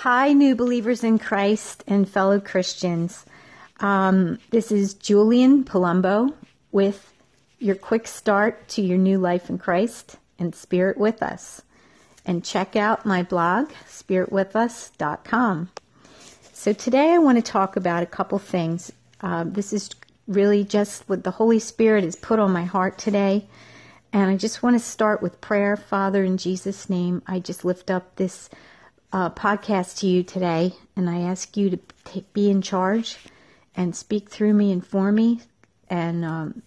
Hi, new believers in Christ and fellow Christians. Um, this is Julian Palumbo with your quick start to your new life in Christ and Spirit with Us. And check out my blog, spiritwithus.com. So today I want to talk about a couple things. Uh, this is really just what the Holy Spirit has put on my heart today. And I just want to start with prayer. Father, in Jesus' name, I just lift up this uh, podcast to you today, and I ask you to take, be in charge and speak through me and for me, and um,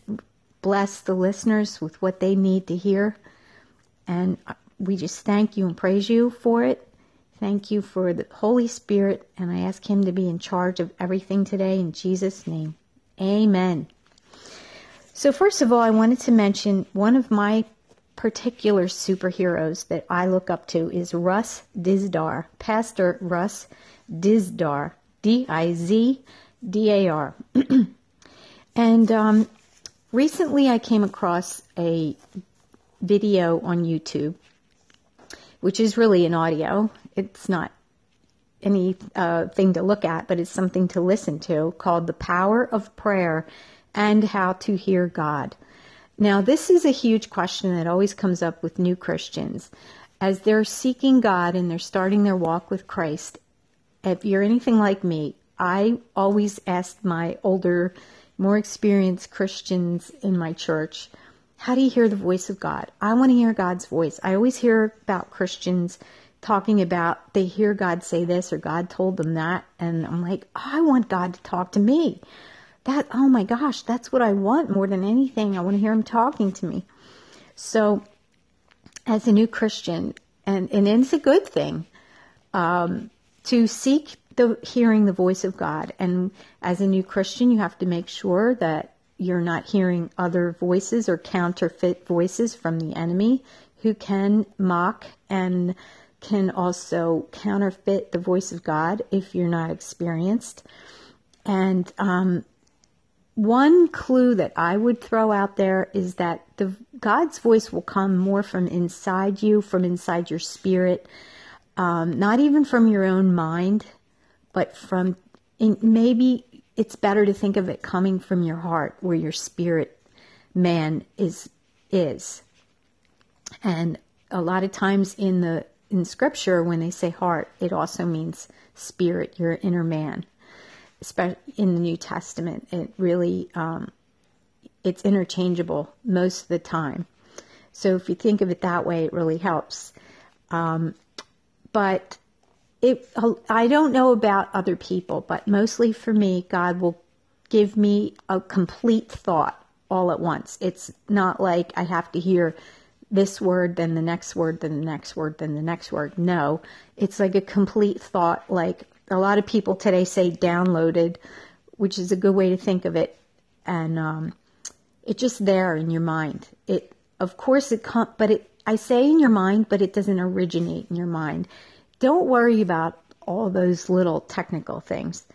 bless the listeners with what they need to hear. And uh, we just thank you and praise you for it. Thank you for the Holy Spirit, and I ask Him to be in charge of everything today in Jesus' name. Amen. So, first of all, I wanted to mention one of my particular superheroes that I look up to is Russ Dizdar, Pastor Russ Dizdar, D I Z D A R. and um, recently I came across a video on YouTube, which is really an audio. It's not anything uh, to look at, but it's something to listen to called The Power of Prayer and How to Hear God. Now, this is a huge question that always comes up with new Christians. As they're seeking God and they're starting their walk with Christ, if you're anything like me, I always ask my older, more experienced Christians in my church, how do you hear the voice of God? I want to hear God's voice. I always hear about Christians talking about they hear God say this or God told them that. And I'm like, oh, I want God to talk to me that, oh my gosh, that's what I want more than anything. I want to hear him talking to me. So, as a new Christian, and, and it's a good thing, um, to seek the hearing the voice of God. And as a new Christian, you have to make sure that you're not hearing other voices or counterfeit voices from the enemy who can mock and can also counterfeit the voice of God if you're not experienced. And um, one clue that I would throw out there is that the God's voice will come more from inside you, from inside your spirit, um, not even from your own mind, but from in, maybe it's better to think of it coming from your heart, where your spirit man is is. And a lot of times in the in Scripture, when they say heart, it also means spirit, your inner man in the New Testament. It really um, it's interchangeable most of the time. So if you think of it that way, it really helps. Um, but it, I don't know about other people, but mostly for me, God will give me a complete thought all at once. It's not like I have to hear this word, then the next word, then the next word, then the next word. No, it's like a complete thought, like a lot of people today say downloaded, which is a good way to think of it, and um, it's just there in your mind. It, of course, it com- but it. I say in your mind, but it doesn't originate in your mind. Don't worry about all those little technical things.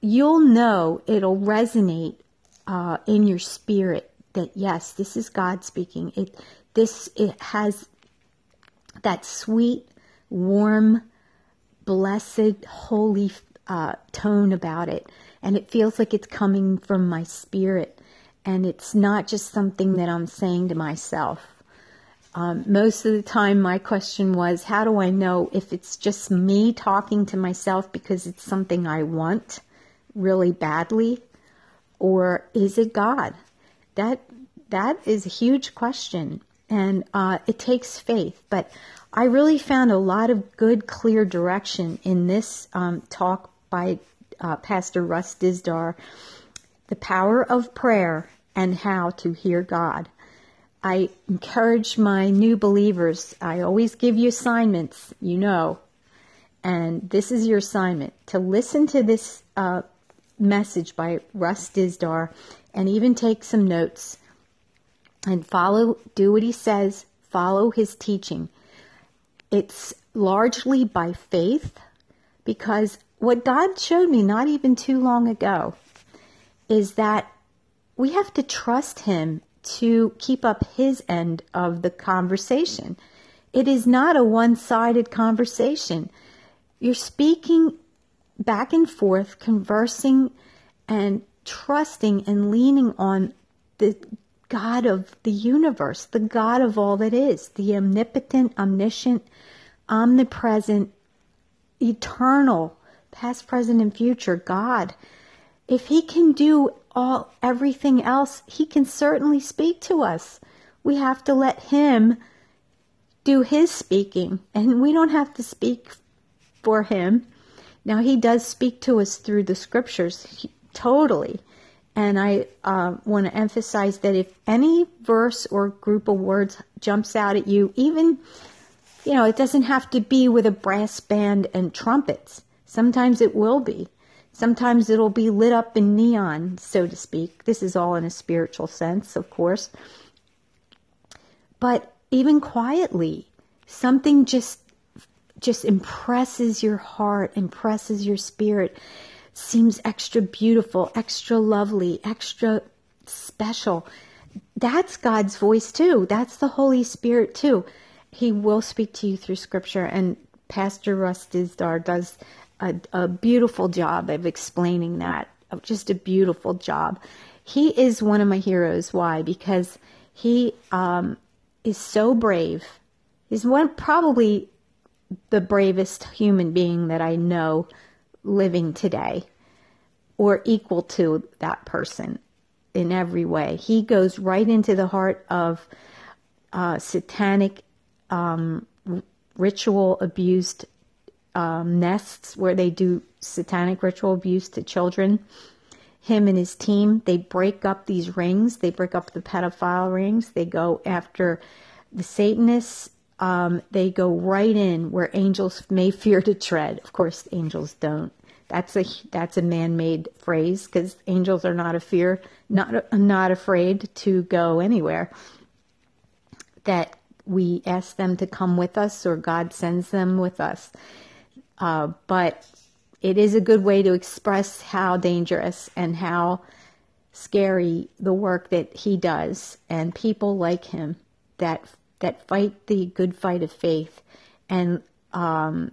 You'll know it'll resonate uh, in your spirit that yes, this is God speaking. It this it has that sweet, warm blessed, holy uh, tone about it. And it feels like it's coming from my spirit. And it's not just something that I'm saying to myself. Um, most of the time, my question was, how do I know if it's just me talking to myself because it's something I want really badly? Or is it God? That, that is a huge question. And uh, it takes faith. But I really found a lot of good, clear direction in this um, talk by uh, Pastor Russ Dizdar, The Power of Prayer and How to Hear God. I encourage my new believers, I always give you assignments, you know, and this is your assignment to listen to this uh, message by Russ Dizdar and even take some notes and follow, do what he says, follow his teaching. It's largely by faith because what God showed me not even too long ago is that we have to trust Him to keep up His end of the conversation. It is not a one sided conversation. You're speaking back and forth, conversing and trusting and leaning on the God of the universe, the God of all that is, the omnipotent, omniscient, omnipresent, eternal, past, present, and future God. If He can do all everything else, He can certainly speak to us. We have to let Him do His speaking, and we don't have to speak for Him. Now, He does speak to us through the scriptures, he, totally. And I uh, want to emphasize that if any verse or group of words jumps out at you, even, you know, it doesn't have to be with a brass band and trumpets. Sometimes it will be. Sometimes it'll be lit up in neon, so to speak. This is all in a spiritual sense, of course. But even quietly, something just just impresses your heart, impresses your spirit, seems extra beautiful, extra lovely, extra special. That's God's voice too. That's the Holy Spirit too. He will speak to you through scripture and Pastor Russ Dizdar does a, a beautiful job of explaining that. Just a beautiful job. He is one of my heroes. Why? Because he um, is so brave. He's one probably the bravest human being that I know living today or equal to that person in every way. He goes right into the heart of uh, satanic um, ritual abused um, nests where they do satanic ritual abuse to children. Him and his team, they break up these rings. They break up the pedophile rings. They go after the Satanists. Um, they go right in where angels may fear to tread. Of course, angels don't. That's a that's a man-made phrase because angels are not a fear, not not afraid to go anywhere. That we ask them to come with us, or God sends them with us. Uh, but it is a good way to express how dangerous and how scary the work that he does and people like him that that fight the good fight of faith and um,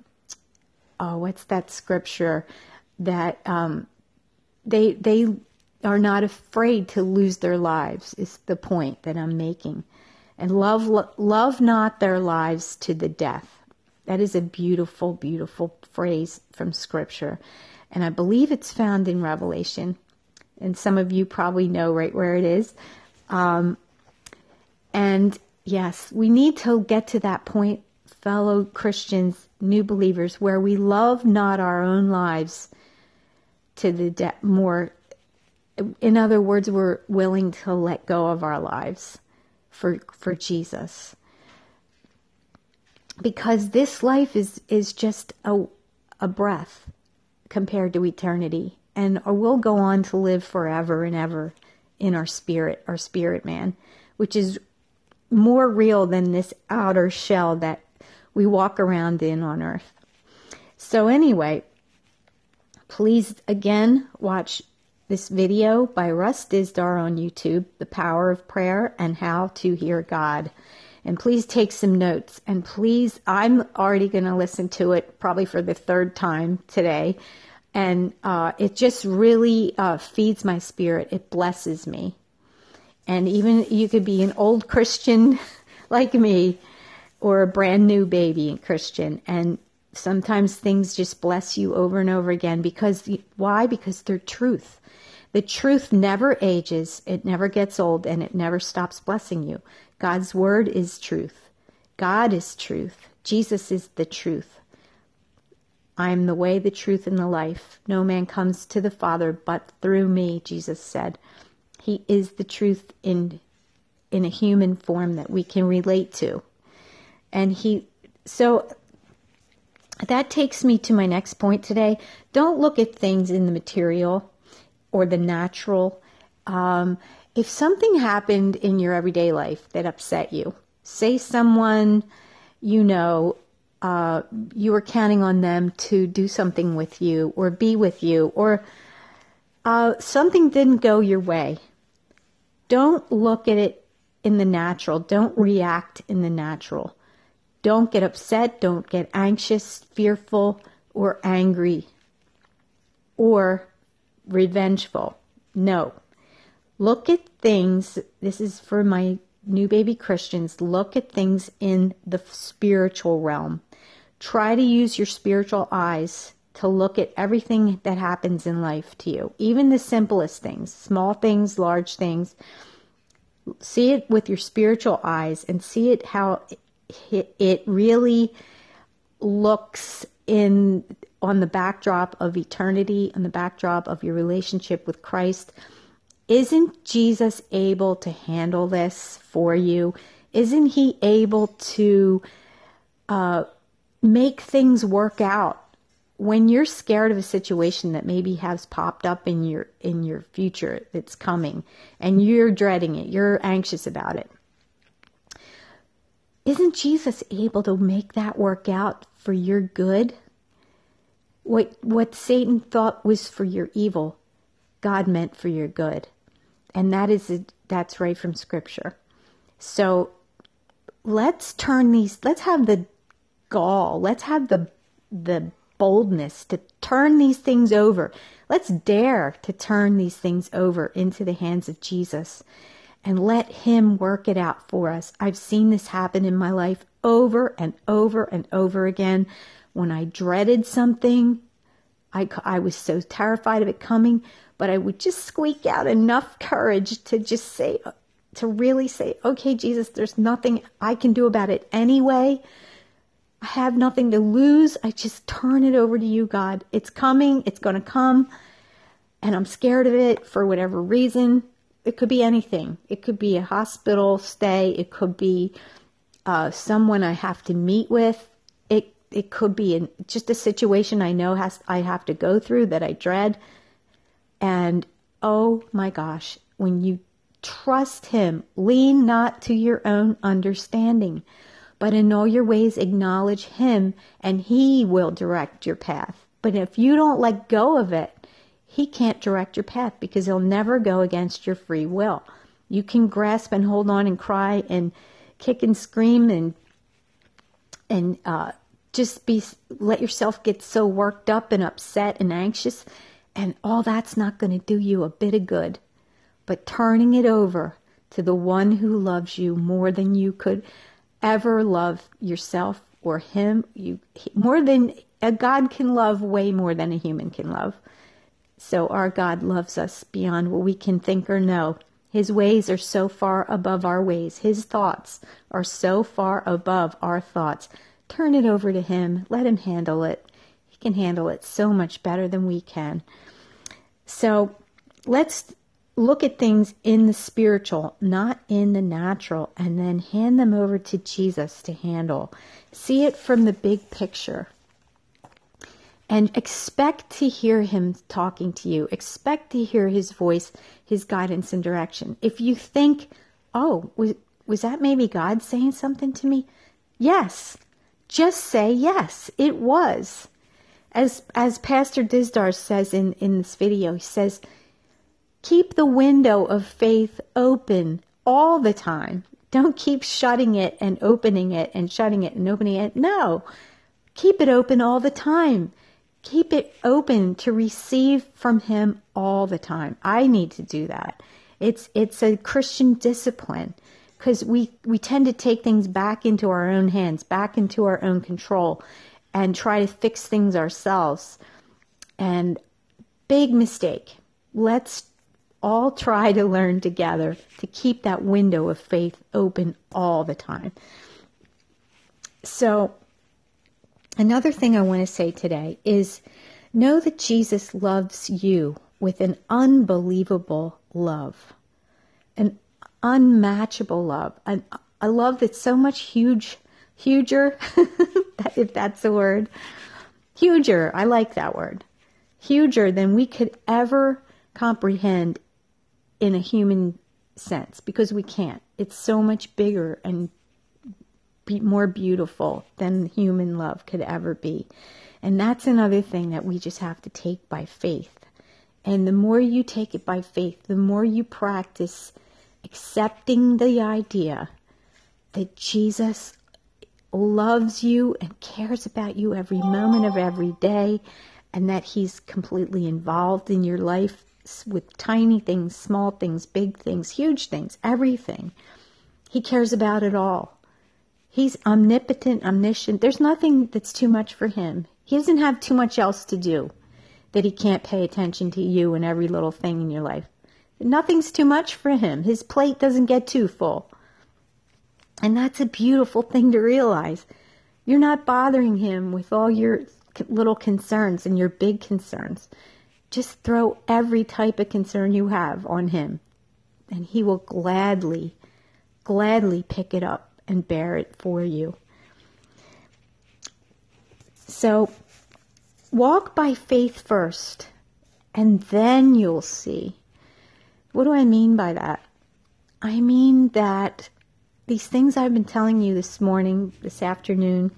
oh what's that scripture that um, they they are not afraid to lose their lives is the point that I'm making and love love not their lives to the death that is a beautiful, beautiful phrase from Scripture. And I believe it's found in Revelation. And some of you probably know right where it is. Um, and yes, we need to get to that point, fellow Christians, new believers, where we love not our own lives to the de- more. In other words, we're willing to let go of our lives for for Jesus. Because this life is is just a a breath compared to eternity and we'll go on to live forever and ever in our spirit our spirit man which is more real than this outer shell that we walk around in on earth. So anyway please again watch this video by Russ Dizdar on YouTube, The Power of Prayer and How to Hear God. And please take some notes. And please, I'm already going to listen to it probably for the third time today. And uh, it just really uh, feeds my spirit. It blesses me. And even you could be an old Christian like me or a brand new baby Christian. And sometimes things just bless you over and over again because why? Because they're truth. The truth never ages, it never gets old, and it never stops blessing you. God's word is truth. God is truth. Jesus is the truth. I am the way, the truth, and the life. No man comes to the Father but through me, Jesus said. He is the truth in in a human form that we can relate to. And he so that takes me to my next point today. Don't look at things in the material or the natural. Um, if something happened in your everyday life that upset you, say someone you know uh, you were counting on them to do something with you or be with you, or uh, something didn't go your way, don't look at it in the natural. Don't react in the natural. Don't get upset. Don't get anxious, fearful. or angry or revengeful. No. Look at things, this is for my new baby Christians, look at things in the spiritual realm. Try to use your spiritual eyes to look at everything that happens in life to you, even the simplest things, small things, large things. See it with your spiritual eyes and see it how it really looks in on the backdrop of eternity, on the backdrop of your relationship with Christ. Isn't Jesus able to handle this for you? Isn't he able to uh, make things work out when you're scared of a situation that maybe has popped up in your in your future that's coming and you're dreading it you're anxious about it isn't jesus able to make that work out for your good? What what satan thought was for your evil god meant for your good. And that is a, that's right from scripture. So let's turn these let's have the gall let's have the the boldness to turn these things over. Let's dare to turn these things over into the hands of Jesus and let Him work it out for us. I've seen this happen in my life over and over and over again. When I dreaded something, I, I was so terrified of it coming, but I would just squeak out enough courage to just say, uh, to really say, okay, Jesus, there's nothing I can do about it anyway. I have nothing to lose. I just turn it over to you, God. It's coming. It's going to come. And I'm scared of it for whatever reason. It could be anything. It could be a hospital stay. It could be uh, someone I have to meet with. It it could be in just a situation I know has I have to go through that I dread. And oh my gosh, when you trust Him, lean not to your own understanding but in all your ways acknowledge Him and He will direct your path. But if you don't let go of it, He can't direct your path because He'll never go against your free will. You can grasp and hold on and cry and kick and scream and and uh, just be let yourself get so worked up and upset and anxious, and all that's not going to do you a bit of good. But turning it over to the one who loves you more than you could ever love yourself or him you more than a god can love way more than a human can love so our god loves us beyond what we can think or know. His ways are so far above our ways. His thoughts are so far above our thoughts. Turn it over to him. Let him handle it. He can handle it so much better than we can. So let's look at things in the spiritual, not in the natural, and then hand them over to Jesus to handle. See it from the big picture. And expect to hear him talking to you. Expect to hear his voice, his guidance and direction. If you think, oh, was, was that maybe God saying something to me? Yes. Just say yes, it was. As as Pastor Dizdar says in, in this video, he says, Keep the window of faith open all the time. Don't keep shutting it and opening it and shutting it and opening it. No, keep it open all the time. Keep it open to receive from Him all the time. I need to do that. It's it's a Christian discipline because we we tend to take things back into our own hands, back into our own control, and try to fix things ourselves. And big mistake. Let's all try to learn together to keep that window of faith open all the time. So, another thing I want to say today is know that Jesus loves you with an unbelievable love, an unmatchable love, an, a love that's so much huge, huger, if that's the word, huger. I like that word. Huger than we could ever comprehend in a human sense because we can't. It's so much bigger and be more beautiful than human love could ever be. And that's another thing that we just have to take by faith. And the more you take it by faith, the more you practice accepting the idea that Jesus loves you and cares about you every moment of every day, and that He's completely involved in your life with tiny things, small things, big things, huge things, everything. He cares about it all. He's omnipotent, omniscient. There's nothing that's too much for him. He doesn't have too much else to do that he can't pay attention to you and every little thing in your life. Nothing's too much for him. His plate doesn't get too full. And that's a beautiful thing to realize. You're not bothering him with all your little concerns and your big concerns. Just throw every type of concern you have on him, and he will gladly, gladly pick it up and bear it for you. So, walk by faith first, and then you'll see. What do I mean by that? I mean that these things I've been telling you this morning, this afternoon,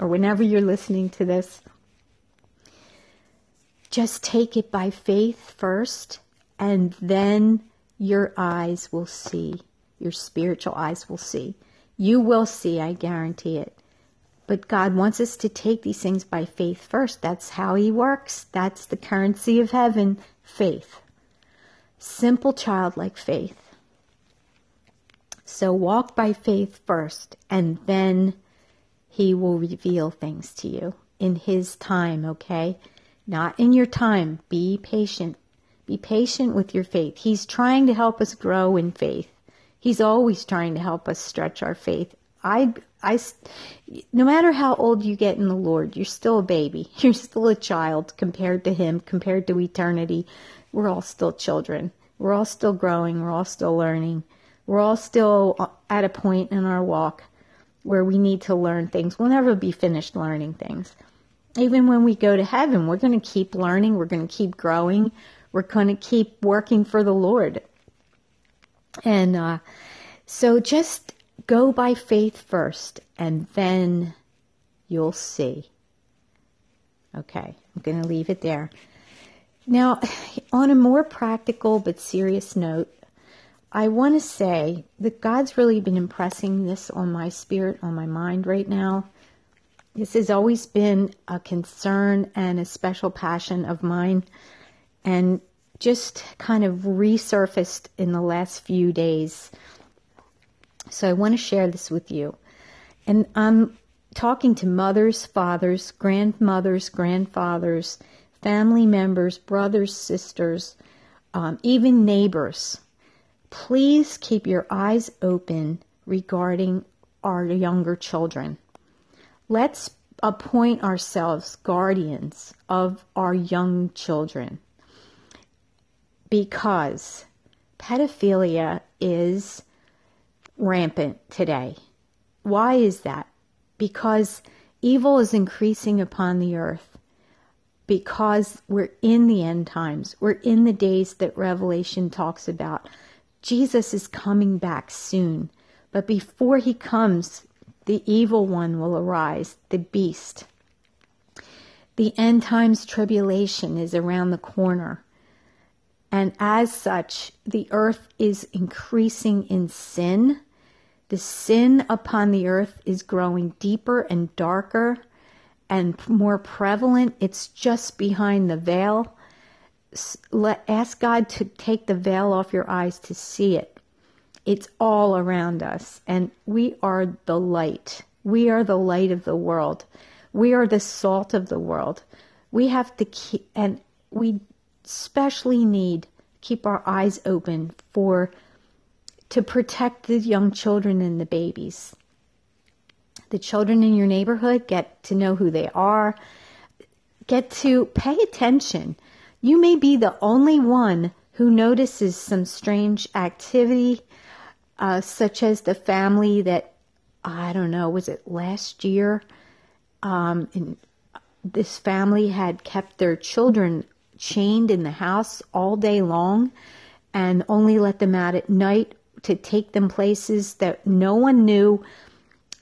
or whenever you're listening to this, just take it by faith first, and then your eyes will see. Your spiritual eyes will see. You will see, I guarantee it. But God wants us to take these things by faith first. That's how He works. That's the currency of heaven faith. Simple childlike faith. So walk by faith first, and then He will reveal things to you in His time, okay? Not in your time. Be patient. Be patient with your faith. He's trying to help us grow in faith. He's always trying to help us stretch our faith. I, I, no matter how old you get in the Lord, you're still a baby. You're still a child compared to Him, compared to eternity. We're all still children. We're all still growing. We're all still learning. We're all still uh, at a point in our walk where we need to learn things. We'll never be finished learning things. Even when we go to heaven, we're going to keep learning. We're going to keep growing. We're going to keep working for the Lord. And uh, so just go by faith first, and then you'll see. Okay, I'm going to leave it there. Now, on a more practical but serious note, I want to say that God's really been impressing this on my spirit, on my mind right now. This has always been a concern and a special passion of mine. And just kind of resurfaced in the last few days. So I want to share this with you. And I'm talking to mothers, fathers, grandmothers, grandfathers, family members, brothers, sisters, um, even neighbors. Please keep your eyes open regarding our younger children. Let's appoint ourselves guardians of our young children because pedophilia is rampant today. Why is that? Because evil is increasing upon the earth. Because we're in the end times. We're in the days that Revelation talks about. Jesus is coming back soon. But before he comes, the evil one will arise, the beast. The end times tribulation is around the corner. And as such, the earth is increasing in sin. The sin upon the earth is growing deeper and darker and more prevalent. It's just behind the veil. Let, ask God to take the veil off your eyes to see it. It's all around us, and we are the light. We are the light of the world. We are the salt of the world. We have to keep, and we especially need keep our eyes open for to protect the young children and the babies. The children in your neighborhood get to know who they are, get to pay attention. You may be the only one who notices some strange activity, uh, such as the family that, I don't know, was it last year? Um, and this family had kept their children chained in the house all day long and only let them out at night to take them places that no one knew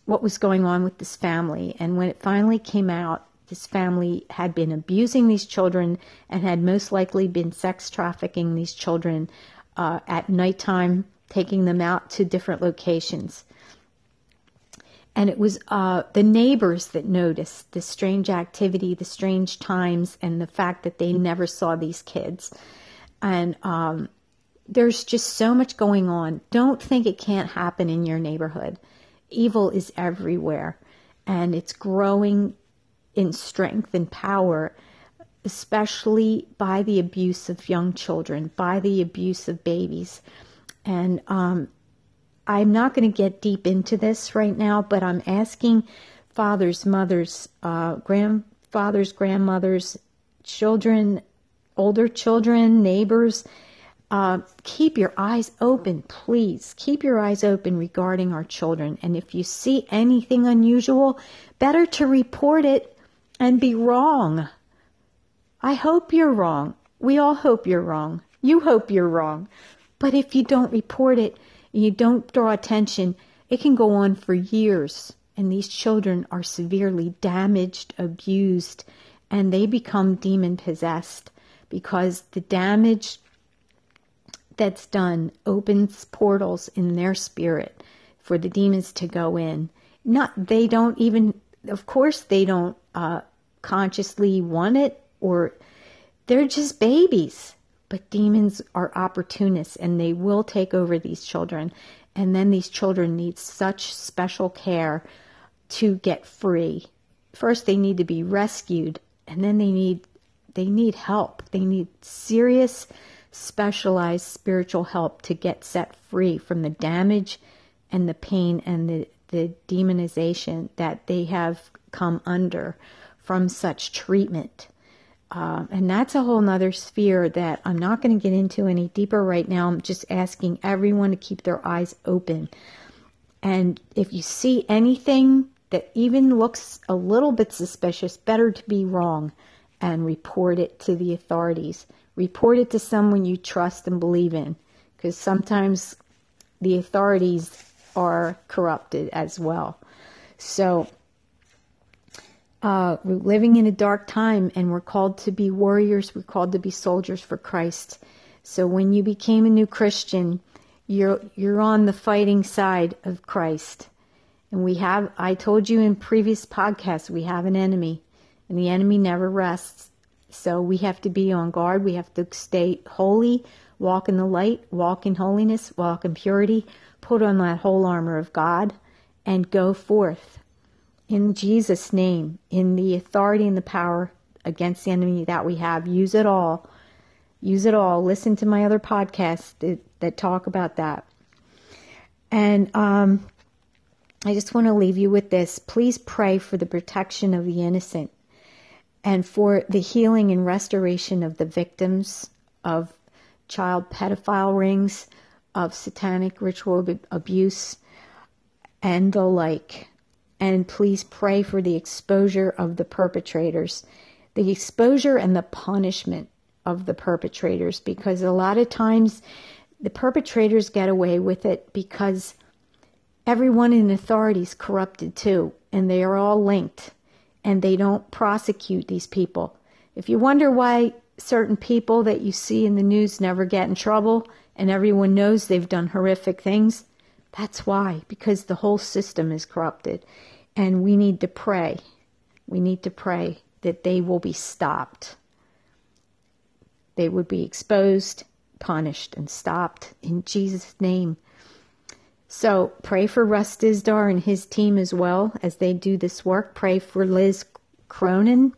what was going on with this family. And when it finally came out, this family had been abusing these children and had most likely been sex trafficking these children uh, at nighttime, taking them out to different locations. And it was uh, the neighbors that noticed the strange activity, the strange times, and the fact that they never saw these kids. And um, there's just so much going on. Don't think it can't happen in your neighborhood. Evil is everywhere, and it's growing in strength and power, especially by the abuse of young children, by the abuse of babies. And um, I'm not going to get deep into this right now, but I'm asking fathers, mothers, uh, grandfathers, grandmothers, children, older children, neighbors, uh, keep your eyes open, please. Keep your eyes open regarding our children. And if you see anything unusual, better to report it and be wrong. I hope you're wrong. We all hope you're wrong. You hope you're wrong. But if you don't report it, and you don't draw attention, it can go on for years. And these children are severely damaged, abused, and they become demon possessed because the damage that's done opens portals in their spirit for the demons to go in. Not they don't even, of course, they don't uh, consciously want it, or they're just babies. But demons are opportunists and they will take over these children. And then these children need such special care to get free. First they need to be rescued and then they need they need help. They need serious specialized spiritual help to get set free from the damage and the pain and the, the demonization that they have come under from such treatment. Uh, and that's a whole nother sphere that I'm not going to get into any deeper right now. I'm just asking everyone to keep their eyes open. And if you see anything that even looks a little bit suspicious, better to be wrong and report it to the authorities. Report it to someone you trust and believe in, because sometimes the authorities are corrupted as well. So uh, we're living in a dark time and we're called to be warriors, we're called to be soldiers for Christ. So when you became a new Christian, you're you're on the fighting side of Christ. And we have I told you in previous podcasts we have an enemy and the enemy never rests. So we have to be on guard. We have to stay holy, walk in the light, walk in holiness, walk in purity, put on that whole armor of God and go forth in Jesus' name, in the authority and the power against the enemy that we have. Use it all. Use it all. Listen to my other podcasts that, that talk about that. And um, I just want to leave you with this. Please pray for the protection of the innocent and for the healing and restoration of the victims of child pedophile rings, of satanic ritual abuse, and the like and please pray for the exposure of the perpetrators, the exposure and the punishment of the perpetrators, because a lot of times the perpetrators get away with it because everyone in authority is corrupted too, and they are all linked, and they don't prosecute these people. If you wonder why certain people that you see in the news never get in trouble and everyone knows they've done horrific things, that's why, because the whole system is corrupted. And we need to pray. We need to pray that they will be stopped. They would be exposed, punished, and stopped in Jesus' name. So pray for Russ Dizdar and his team as well as they do this work. Pray for Liz Cronin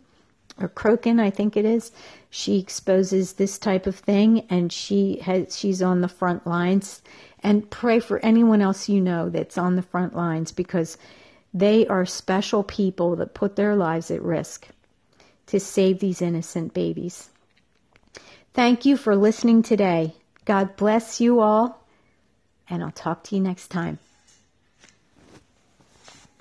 or Crokin, I think it is. She exposes this type of thing and she has she's on the front lines. And pray for anyone else you know that's on the front lines because they are special people that put their lives at risk to save these innocent babies. Thank you for listening today. God bless you all, and I'll talk to you next time.